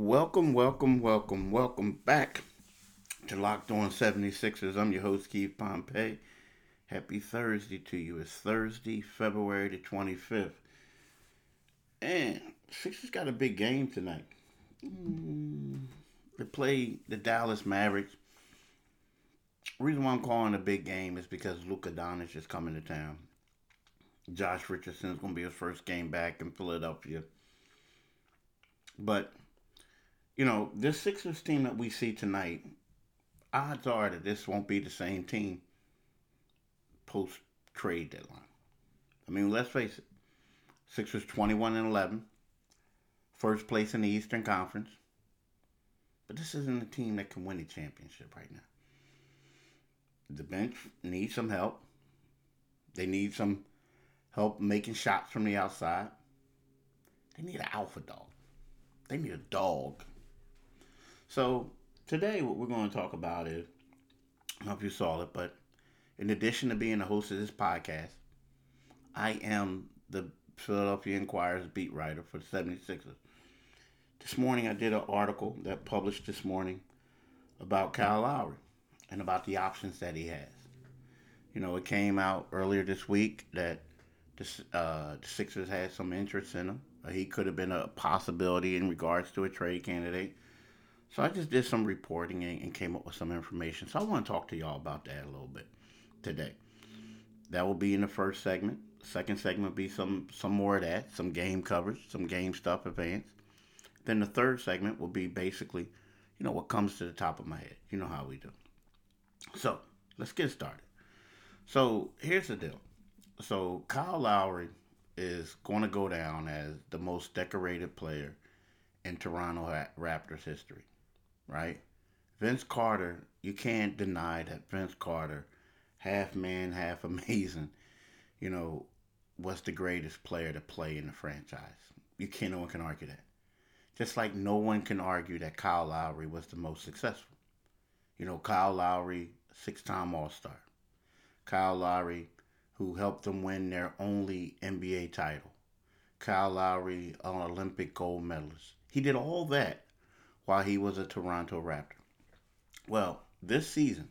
Welcome, welcome, welcome, welcome back to Locked On 76ers. I'm your host, Keith Pompey. Happy Thursday to you. It's Thursday, February the 25th. And Sixers got a big game tonight. Mm, they play the Dallas Mavericks. reason why I'm calling a big game is because Luka Doncic is coming to town. Josh Richardson is going to be his first game back in Philadelphia. But you know, this Sixers team that we see tonight, odds are that this won't be the same team post trade deadline. I mean, let's face it. Sixers 21 and 11, first place in the Eastern Conference. But this isn't a team that can win a championship right now. The bench needs some help. They need some help making shots from the outside. They need an alpha dog. They need a dog so today, what we're going to talk about is I don't know if you saw it, but in addition to being the host of this podcast, I am the Philadelphia Inquirer's beat writer for the 76ers. This morning, I did an article that published this morning about Kyle Lowry and about the options that he has. You know, it came out earlier this week that the, uh, the Sixers had some interest in him. He could have been a possibility in regards to a trade candidate. So I just did some reporting and, came up with some information. So I want to talk to y'all about that a little bit today. That will be in the first segment. Second segment will be some some more of that, some game coverage, some game stuff advanced. Then the third segment will be basically, you know, what comes to the top of my head. You know how we do. So let's get started. So here's the deal. So Kyle Lowry is going to go down as the most decorated player in Toronto Raptors history right? Vince Carter, you can't deny that Vince Carter, half man, half amazing, you know, was the greatest player to play in the franchise. You can't, no one can argue that. Just like no one can argue that Kyle Lowry was the most successful. You know, Kyle Lowry, six time All Star. Kyle Lowry, who helped them win their only NBA title. Kyle Lowry, an Olympic gold medalist. He did all that while he was a Toronto Raptor. Well, this season,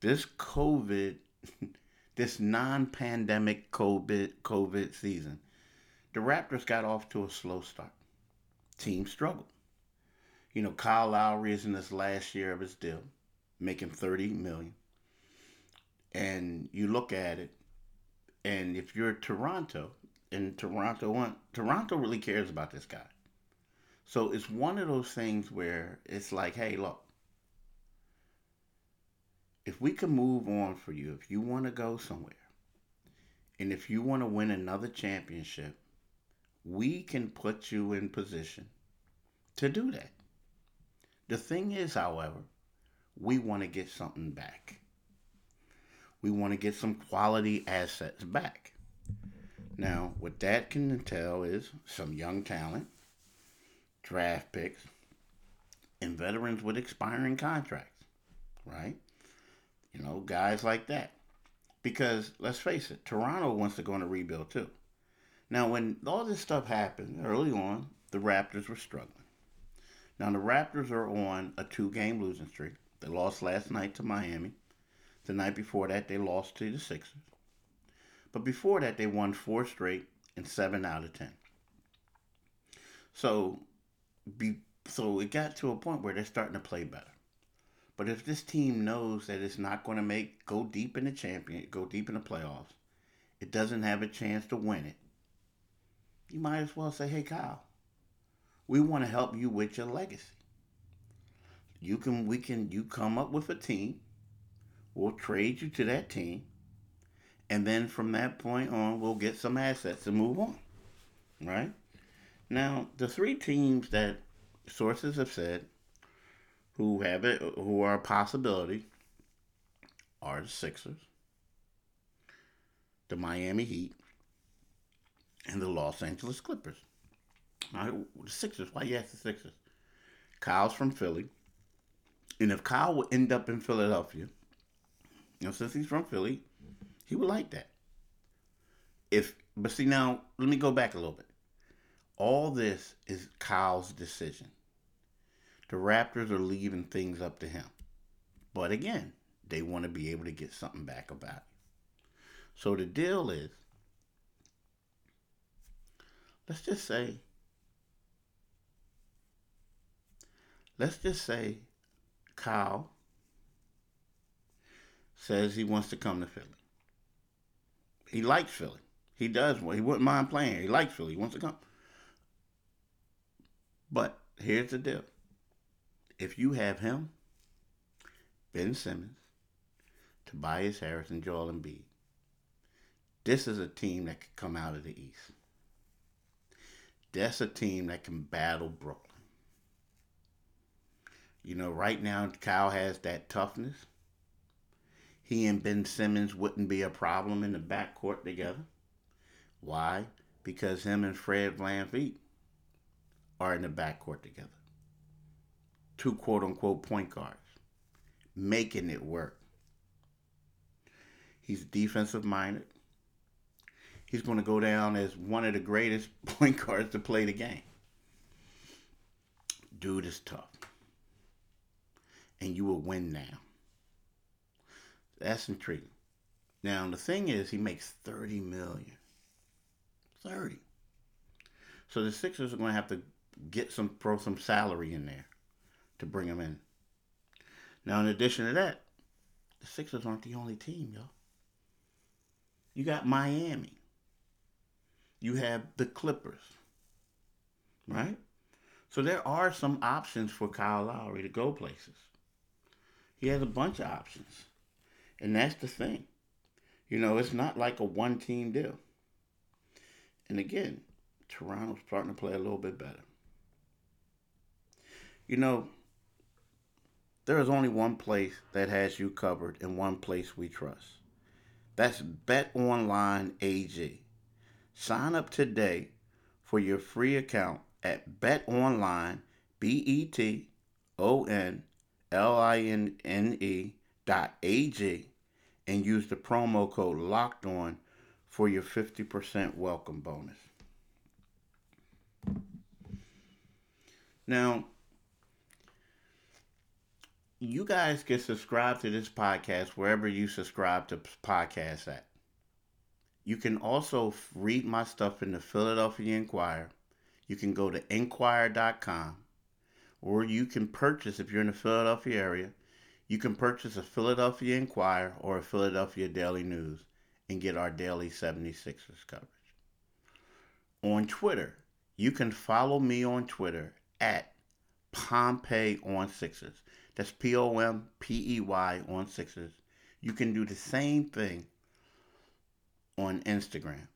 this COVID, this non-pandemic COVID COVID season, the Raptors got off to a slow start. Team struggled. You know, Kyle Lowry is in this last year of his deal, making 30 million. And you look at it, and if you're Toronto, and Toronto want Toronto really cares about this guy. So it's one of those things where it's like, hey, look, if we can move on for you, if you want to go somewhere, and if you want to win another championship, we can put you in position to do that. The thing is, however, we want to get something back. We want to get some quality assets back. Now, what that can entail is some young talent draft picks, and veterans with expiring contracts, right? You know, guys like that. Because let's face it, Toronto wants to go on a rebuild too. Now, when all this stuff happened early on, the Raptors were struggling. Now, the Raptors are on a two game losing streak. They lost last night to Miami. The night before that, they lost to the Sixers. But before that, they won four straight and seven out of ten. So be so it got to a point where they're starting to play better. But if this team knows that it's not going to make go deep in the champion, go deep in the playoffs, it doesn't have a chance to win it. You might as well say, "Hey, Kyle, we want to help you with your legacy. You can, we can, you come up with a team. We'll trade you to that team, and then from that point on, we'll get some assets and move on. Right? Now, the three teams that sources have said who have it, who are a possibility, are the Sixers, the Miami Heat, and the Los Angeles Clippers. Right, the Sixers. Why you ask the Sixers? Kyle's from Philly, and if Kyle would end up in Philadelphia, you know, since he's from Philly, he would like that. If but see now, let me go back a little bit all this is Kyle's decision. The Raptors are leaving things up to him. But again, they want to be able to get something back about it. So the deal is let's just say let's just say Kyle says he wants to come to Philly. He likes Philly. He does. He wouldn't mind playing. He likes Philly. He wants to come. But here's the deal. If you have him, Ben Simmons, Tobias Harris, and Joel Embiid, this is a team that can come out of the East. That's a team that can battle Brooklyn. You know, right now, Kyle has that toughness. He and Ben Simmons wouldn't be a problem in the backcourt together. Why? Because him and Fred VanVleet are in the backcourt together. Two quote unquote point guards, making it work. He's defensive minded. He's going to go down as one of the greatest point guards to play the game. Dude is tough. And you will win now. That's intriguing. Now the thing is he makes 30 million. 30. So the Sixers are going to have to get some throw some salary in there to bring him in. Now, in addition to that, the Sixers aren't the only team, y'all. You got Miami. You have the Clippers. Right? So there are some options for Kyle Lowry to go places. He has a bunch of options. And that's the thing. You know, it's not like a one team deal. And again, Toronto's starting to play a little bit better. You know, there is only one place that has you covered and one place we trust. That's Bet Online AG. Sign up today for your free account at Bet Online, B E T O N L I N N E dot A G, and use the promo code Locked On for your 50% welcome bonus. Now, you guys can subscribe to this podcast wherever you subscribe to podcasts at. You can also read my stuff in the Philadelphia Inquirer. You can go to inquirer.com or you can purchase, if you're in the Philadelphia area, you can purchase a Philadelphia Inquirer or a Philadelphia Daily News and get our daily 76ers coverage. On Twitter, you can follow me on Twitter at Pompey on Sixers. That's P O M P E Y on Sixers. You can do the same thing on Instagram.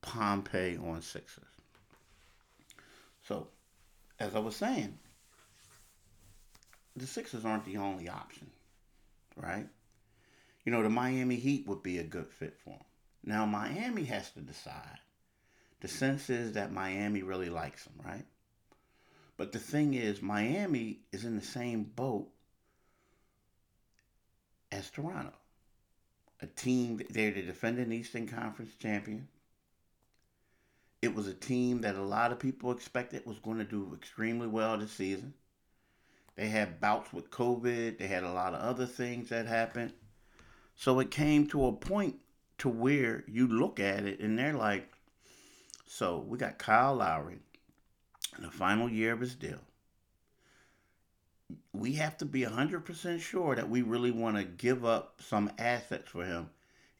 Pompey on Sixers. So, as I was saying, the Sixers aren't the only option, right? You know, the Miami Heat would be a good fit for him. Now, Miami has to decide. The sense is that Miami really likes him, right? But the thing is, Miami is in the same boat as Toronto. A team, they're the defending Eastern Conference champion. It was a team that a lot of people expected was going to do extremely well this season. They had bouts with COVID, they had a lot of other things that happened. So it came to a point to where you look at it and they're like, so we got Kyle Lowry, in the final year of his deal, we have to be 100% sure that we really want to give up some assets for him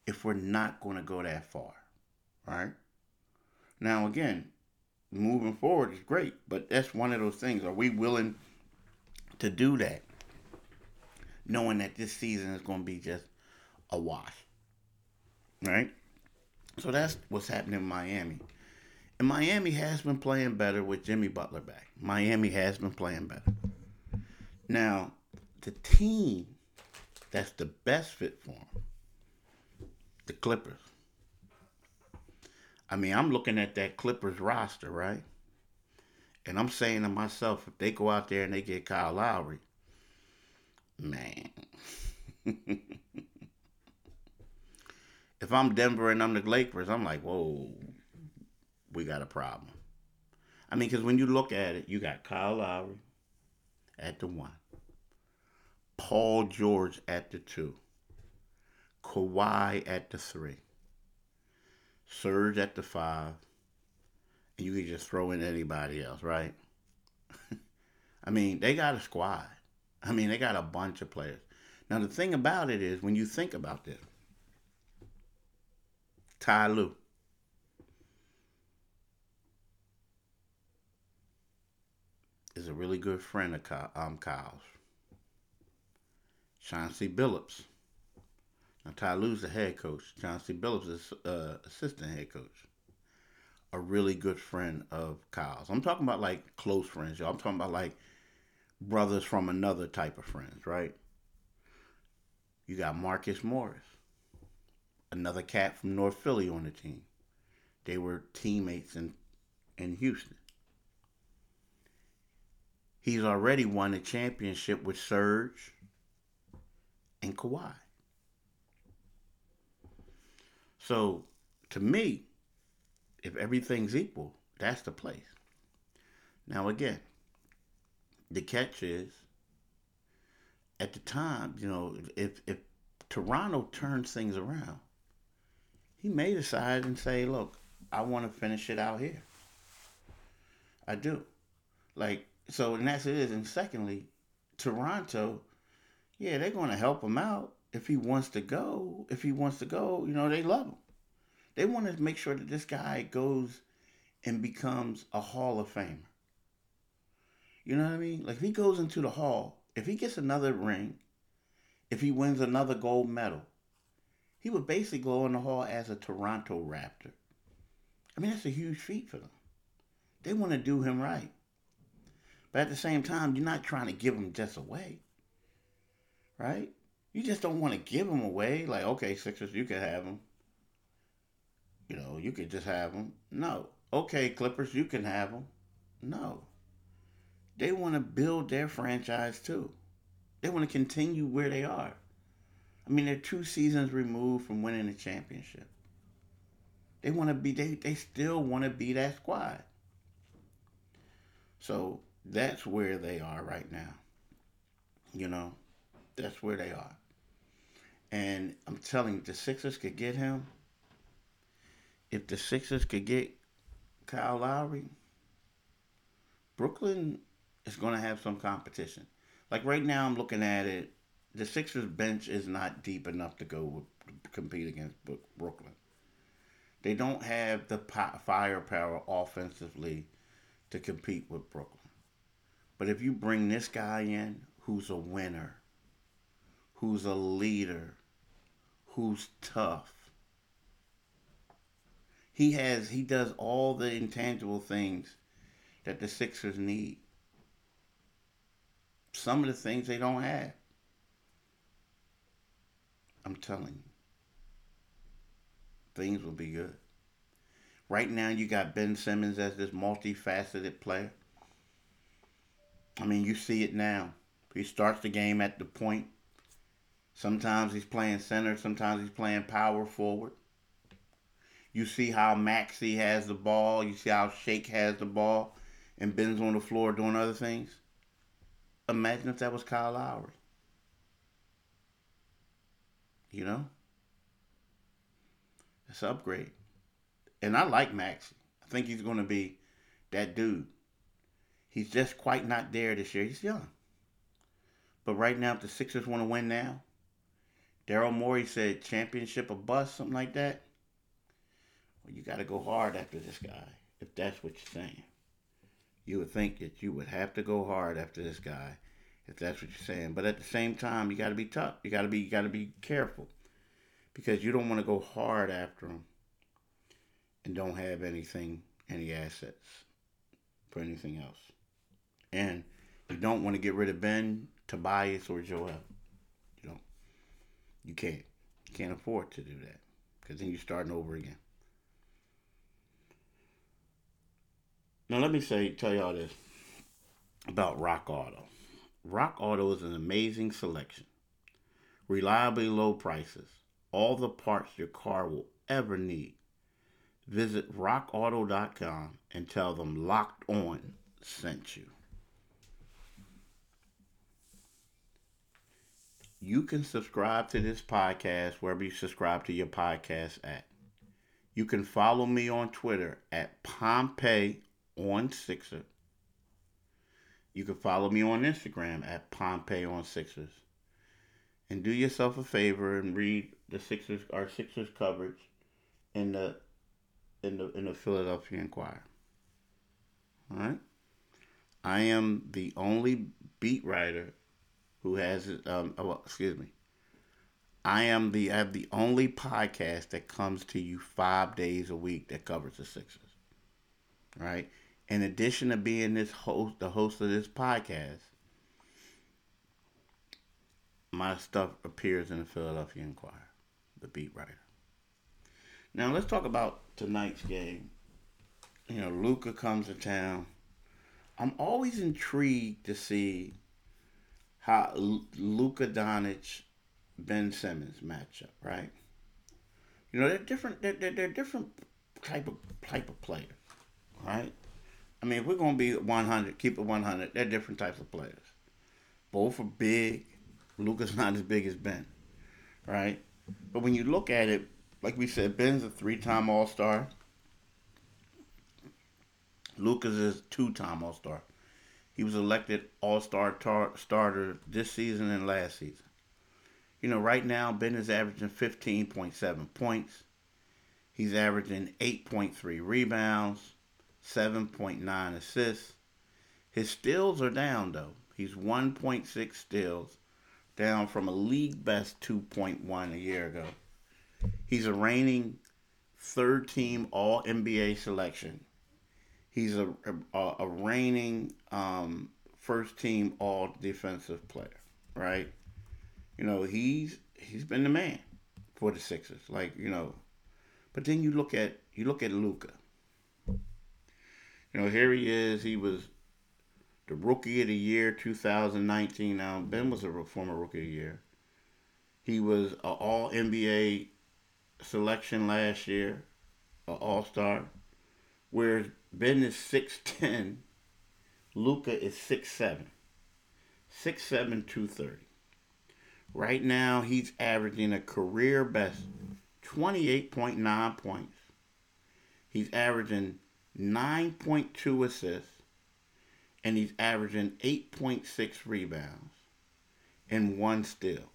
if we're not going to go that far. Right? Now, again, moving forward is great, but that's one of those things. Are we willing to do that? Knowing that this season is going to be just a wash. Right? So that's what's happening in Miami. And Miami has been playing better with Jimmy Butler back. Miami has been playing better. Now, the team that's the best fit for him, the Clippers. I mean, I'm looking at that Clippers roster, right? And I'm saying to myself, if they go out there and they get Kyle Lowry, man. if I'm Denver and I'm the Lakers, I'm like, whoa, we got a problem. I mean, because when you look at it, you got Kyle Lowry at the one. Paul George at the two. Kawhi at the three. Serge at the five. And you can just throw in anybody else, right? I mean, they got a squad. I mean, they got a bunch of players. Now, the thing about it is, when you think about this, Ty Lue, is a really good friend of Kyle, um, Kyle's. Chauncey Billups. Now, Ty Lue's the head coach. Chauncey Billups is uh, assistant head coach. A really good friend of Kyle's. I'm talking about like close friends, y'all. I'm talking about like brothers from another type of friends, right? You got Marcus Morris, another cat from North Philly on the team. They were teammates in, in Houston. He's already won a championship with Serge and Kawhi. So, to me, if everything's equal, that's the place. Now, again, the catch is at the time, you know, if if Toronto turns things around, he may decide and say, "Look, I want to finish it out here." I do, like so, and that's it is. And secondly, Toronto, yeah, they're going to help him out if he wants to go. If he wants to go, you know, they love him. They want to make sure that this guy goes and becomes a Hall of Famer. You know what I mean? Like if he goes into the Hall, if he gets another ring, if he wins another gold medal, he would basically go in the Hall as a Toronto Raptor. I mean, that's a huge feat for them. They want to do him right. But at the same time, you're not trying to give them just away. Right? You just don't want to give them away. Like, okay, Sixers, you can have them. You know, you could just have them. No. Okay, Clippers, you can have them. No. They want to build their franchise too. They want to continue where they are. I mean, they're two seasons removed from winning a championship. They want to be, they, they still want to be that squad. So that's where they are right now. You know, that's where they are. And I'm telling you, the Sixers could get him. If the Sixers could get Kyle Lowry, Brooklyn is going to have some competition. Like right now, I'm looking at it. The Sixers bench is not deep enough to go with, compete against Brooklyn. They don't have the firepower offensively to compete with Brooklyn. But if you bring this guy in who's a winner, who's a leader, who's tough, he has he does all the intangible things that the Sixers need. Some of the things they don't have. I'm telling you. Things will be good. Right now you got Ben Simmons as this multifaceted player. I mean, you see it now. He starts the game at the point. Sometimes he's playing center, sometimes he's playing power forward. You see how Maxey has the ball, you see how Shake has the ball, and Ben's on the floor doing other things. Imagine if that was Kyle Lowry. You know? It's upgrade. And I like Maxey. I think he's going to be that dude. He's just quite not there this year. He's young. But right now, if the Sixers want to win now, Daryl Morey said championship a bust, something like that. Well, you got to go hard after this guy, if that's what you're saying. You would think that you would have to go hard after this guy, if that's what you're saying. But at the same time, you got to be tough. You got to be, you got to be careful, because you don't want to go hard after him and don't have anything, any assets for anything else. And you don't want to get rid of Ben, Tobias, or Joel. You don't. You can't. You can't afford to do that because then you're starting over again. Now let me say, tell y'all this about Rock Auto. Rock Auto is an amazing selection, reliably low prices, all the parts your car will ever need. Visit rockauto.com and tell them Locked On sent you. You can subscribe to this podcast wherever you subscribe to your podcast at. You can follow me on Twitter at Pompey on Sixer. You can follow me on Instagram at Pompey on Sixers. And do yourself a favor and read the Sixers our Sixers coverage in the in the in the Philadelphia Inquirer. All right. I am the only beat writer who has um oh, excuse me. I am the I have the only podcast that comes to you five days a week that covers the Sixers. Right? In addition to being this host the host of this podcast, my stuff appears in the Philadelphia Inquirer, the beat writer. Now let's talk about tonight's game. You know, Luka comes to town. I'm always intrigued to see how Luka Doncic, Ben Simmons matchup, right? You know, they're different. They're, they're, they're different type of type of players, right? I mean, we're gonna be 100, keep it 100. They're different types of players. Both are big. Luka's not as big as Ben, right? But when you look at it, like we said, Ben's a three-time All-Star. Luka's is two-time All-Star. He was elected All Star tar- starter this season and last season. You know, right now, Ben is averaging 15.7 points. He's averaging 8.3 rebounds, 7.9 assists. His steals are down, though. He's 1.6 steals, down from a league best 2.1 a year ago. He's a reigning third team All NBA selection He's a, a, a reigning um, first team all defensive player, right? You know, he's he's been the man for the Sixers. Like, you know, but then you look at you look at Luka. You know, here he is. He was the rookie of the year 2019. Now Ben was a former rookie of the year. He was an All NBA selection last year, an All Star. Whereas Ben is 6'10. Luka is 6'7. 6'7, 230. Right now, he's averaging a career best 28.9 points. He's averaging 9.2 assists. And he's averaging 8.6 rebounds and one steal.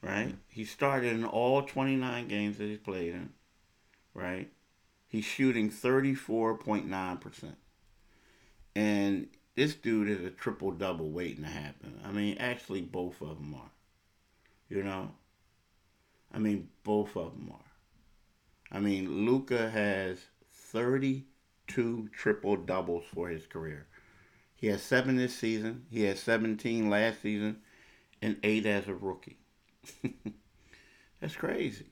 Right? He started in all 29 games that he's played in. Right? He's shooting 34.9%. And this dude is a triple double waiting to happen. I mean, actually, both of them are. You know? I mean, both of them are. I mean, Luka has 32 triple doubles for his career. He has seven this season. He had 17 last season and eight as a rookie. That's crazy.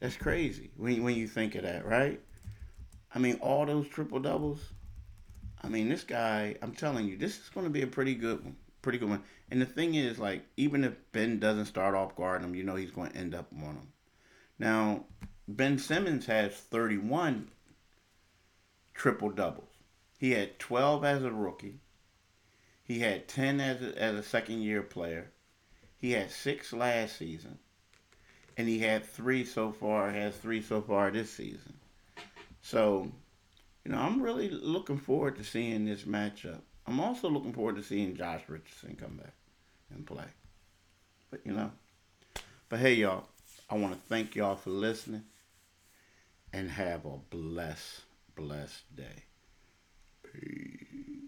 That's crazy when, when you think of that, right? I mean, all those triple doubles. I mean, this guy, I'm telling you, this is going to be a pretty good one. Pretty good one. And the thing is, like, even if Ben doesn't start off guarding him, you know he's going to end up on him. Now, Ben Simmons has 31 triple doubles. He had 12 as a rookie. He had 10 as a, as a second year player. He had six last season. And he had three so far, has three so far this season. So, you know, I'm really looking forward to seeing this matchup. I'm also looking forward to seeing Josh Richardson come back and play. But, you know, but hey, y'all, I want to thank y'all for listening and have a blessed, blessed day. Peace.